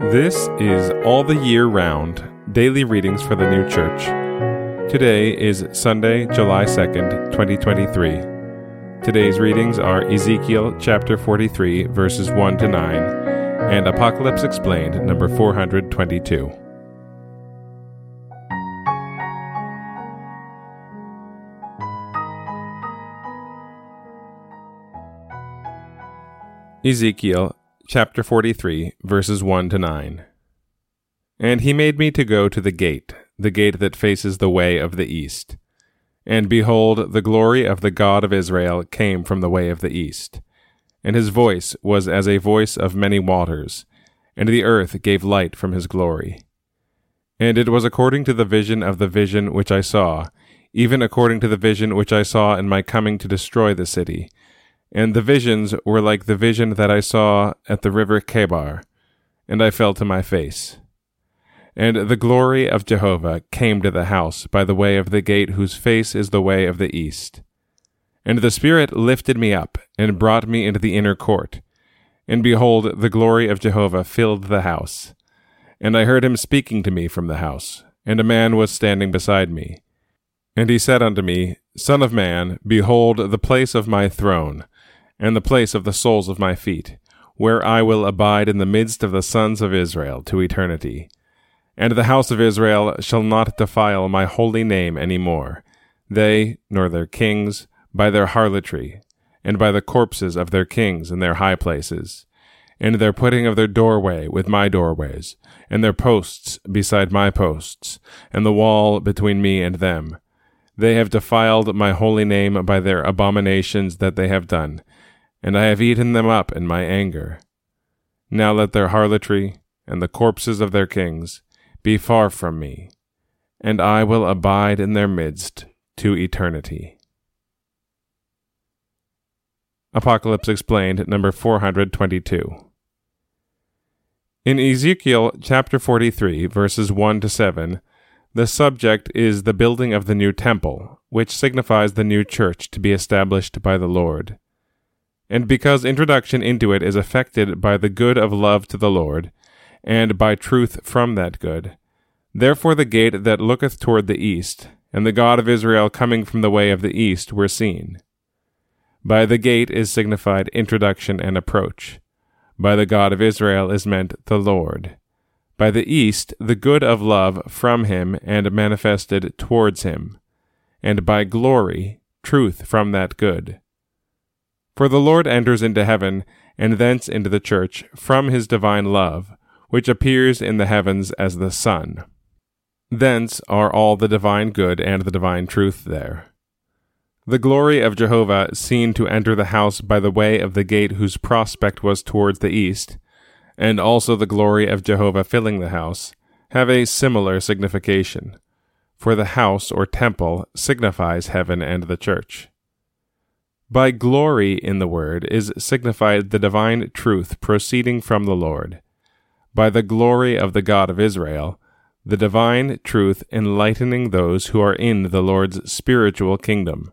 This is All the Year Round Daily Readings for the New Church. Today is Sunday, July 2nd, 2023. Today's readings are Ezekiel chapter 43, verses 1 to 9, and Apocalypse Explained, number 422. Ezekiel chapter 43, verses 1 to 9. And he made me to go to the gate, the gate that faces the way of the east. And behold, the glory of the God of Israel came from the way of the east. And his voice was as a voice of many waters, and the earth gave light from his glory. And it was according to the vision of the vision which I saw, even according to the vision which I saw in my coming to destroy the city and the visions were like the vision that I saw at the river Chebar, and I fell to my face. And the glory of Jehovah came to the house by the way of the gate whose face is the way of the east. And the Spirit lifted me up, and brought me into the inner court. And behold, the glory of Jehovah filled the house. And I heard him speaking to me from the house, and a man was standing beside me. And he said unto me, Son of man, behold the place of my throne and the place of the soles of my feet, where I will abide in the midst of the sons of Israel to eternity. And the house of Israel shall not defile my holy name any more, they, nor their kings, by their harlotry, and by the corpses of their kings in their high places, and their putting of their doorway with my doorways, and their posts beside my posts, and the wall between me and them. They have defiled my holy name by their abominations that they have done, and I have eaten them up in my anger. Now let their harlotry, and the corpses of their kings, be far from me, and I will abide in their midst to eternity. Apocalypse Explained, number 422. In Ezekiel chapter 43, verses 1 to 7, the subject is the building of the new temple, which signifies the new church to be established by the Lord and because introduction into it is affected by the good of love to the Lord, and by truth from that good. Therefore the gate that looketh toward the east, and the God of Israel coming from the way of the east were seen. By the gate is signified introduction and approach. By the God of Israel is meant the Lord. By the east, the good of love from him and manifested towards him. And by glory, truth from that good. For the Lord enters into heaven, and thence into the church, from his divine love, which appears in the heavens as the sun. Thence are all the divine good and the divine truth there. The glory of Jehovah seen to enter the house by the way of the gate whose prospect was towards the east, and also the glory of Jehovah filling the house, have a similar signification. For the house or temple signifies heaven and the church. By glory in the word is signified the divine truth proceeding from the Lord. By the glory of the God of Israel, the divine truth enlightening those who are in the Lord's spiritual kingdom.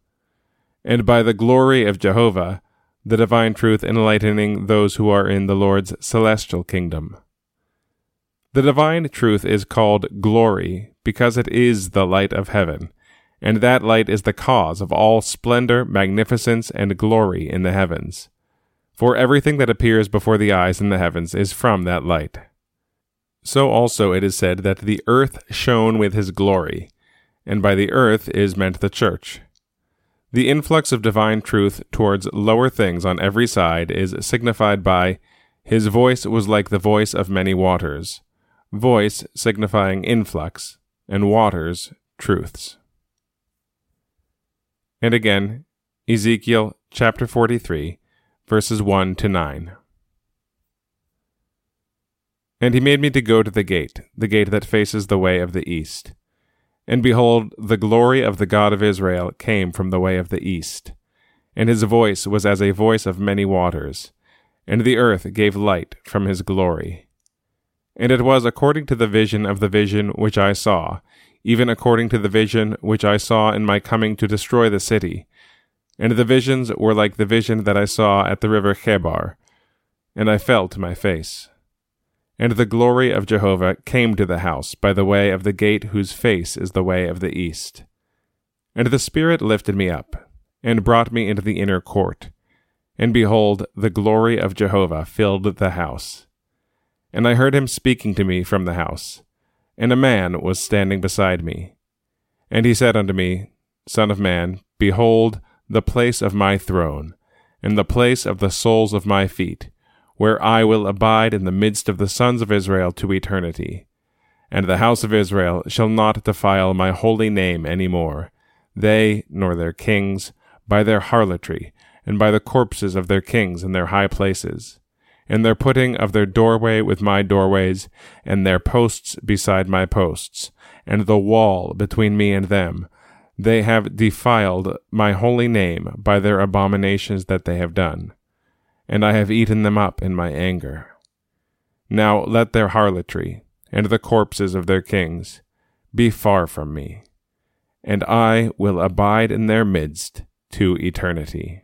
And by the glory of Jehovah, the divine truth enlightening those who are in the Lord's celestial kingdom. The divine truth is called glory because it is the light of heaven and that light is the cause of all splendor, magnificence, and glory in the heavens. For everything that appears before the eyes in the heavens is from that light. So also it is said that the earth shone with his glory, and by the earth is meant the church. The influx of divine truth towards lower things on every side is signified by his voice was like the voice of many waters, voice signifying influx, and waters truths. And again, Ezekiel chapter 43, verses 1 to 9. And he made me to go to the gate, the gate that faces the way of the east. And behold, the glory of the God of Israel came from the way of the east. And his voice was as a voice of many waters, and the earth gave light from his glory. And it was according to the vision of the vision which I saw, even according to the vision which I saw in my coming to destroy the city. And the visions were like the vision that I saw at the river Chebar, and I fell to my face. And the glory of Jehovah came to the house by the way of the gate whose face is the way of the east. And the Spirit lifted me up, and brought me into the inner court. And behold, the glory of Jehovah filled the house. And I heard him speaking to me from the house, and a man was standing beside me. And he said unto me, Son of man, behold the place of my throne, and the place of the soles of my feet where I will abide in the midst of the sons of Israel to eternity. And the house of Israel shall not defile my holy name any more, they nor their kings, by their harlotry, and by the corpses of their kings in their high places, in their putting of their doorway with my doorways, and their posts beside my posts, and the wall between me and them. They have defiled my holy name by their abominations that they have done and I have eaten them up in my anger. Now let their harlotry, and the corpses of their kings, be far from me, and I will abide in their midst to eternity.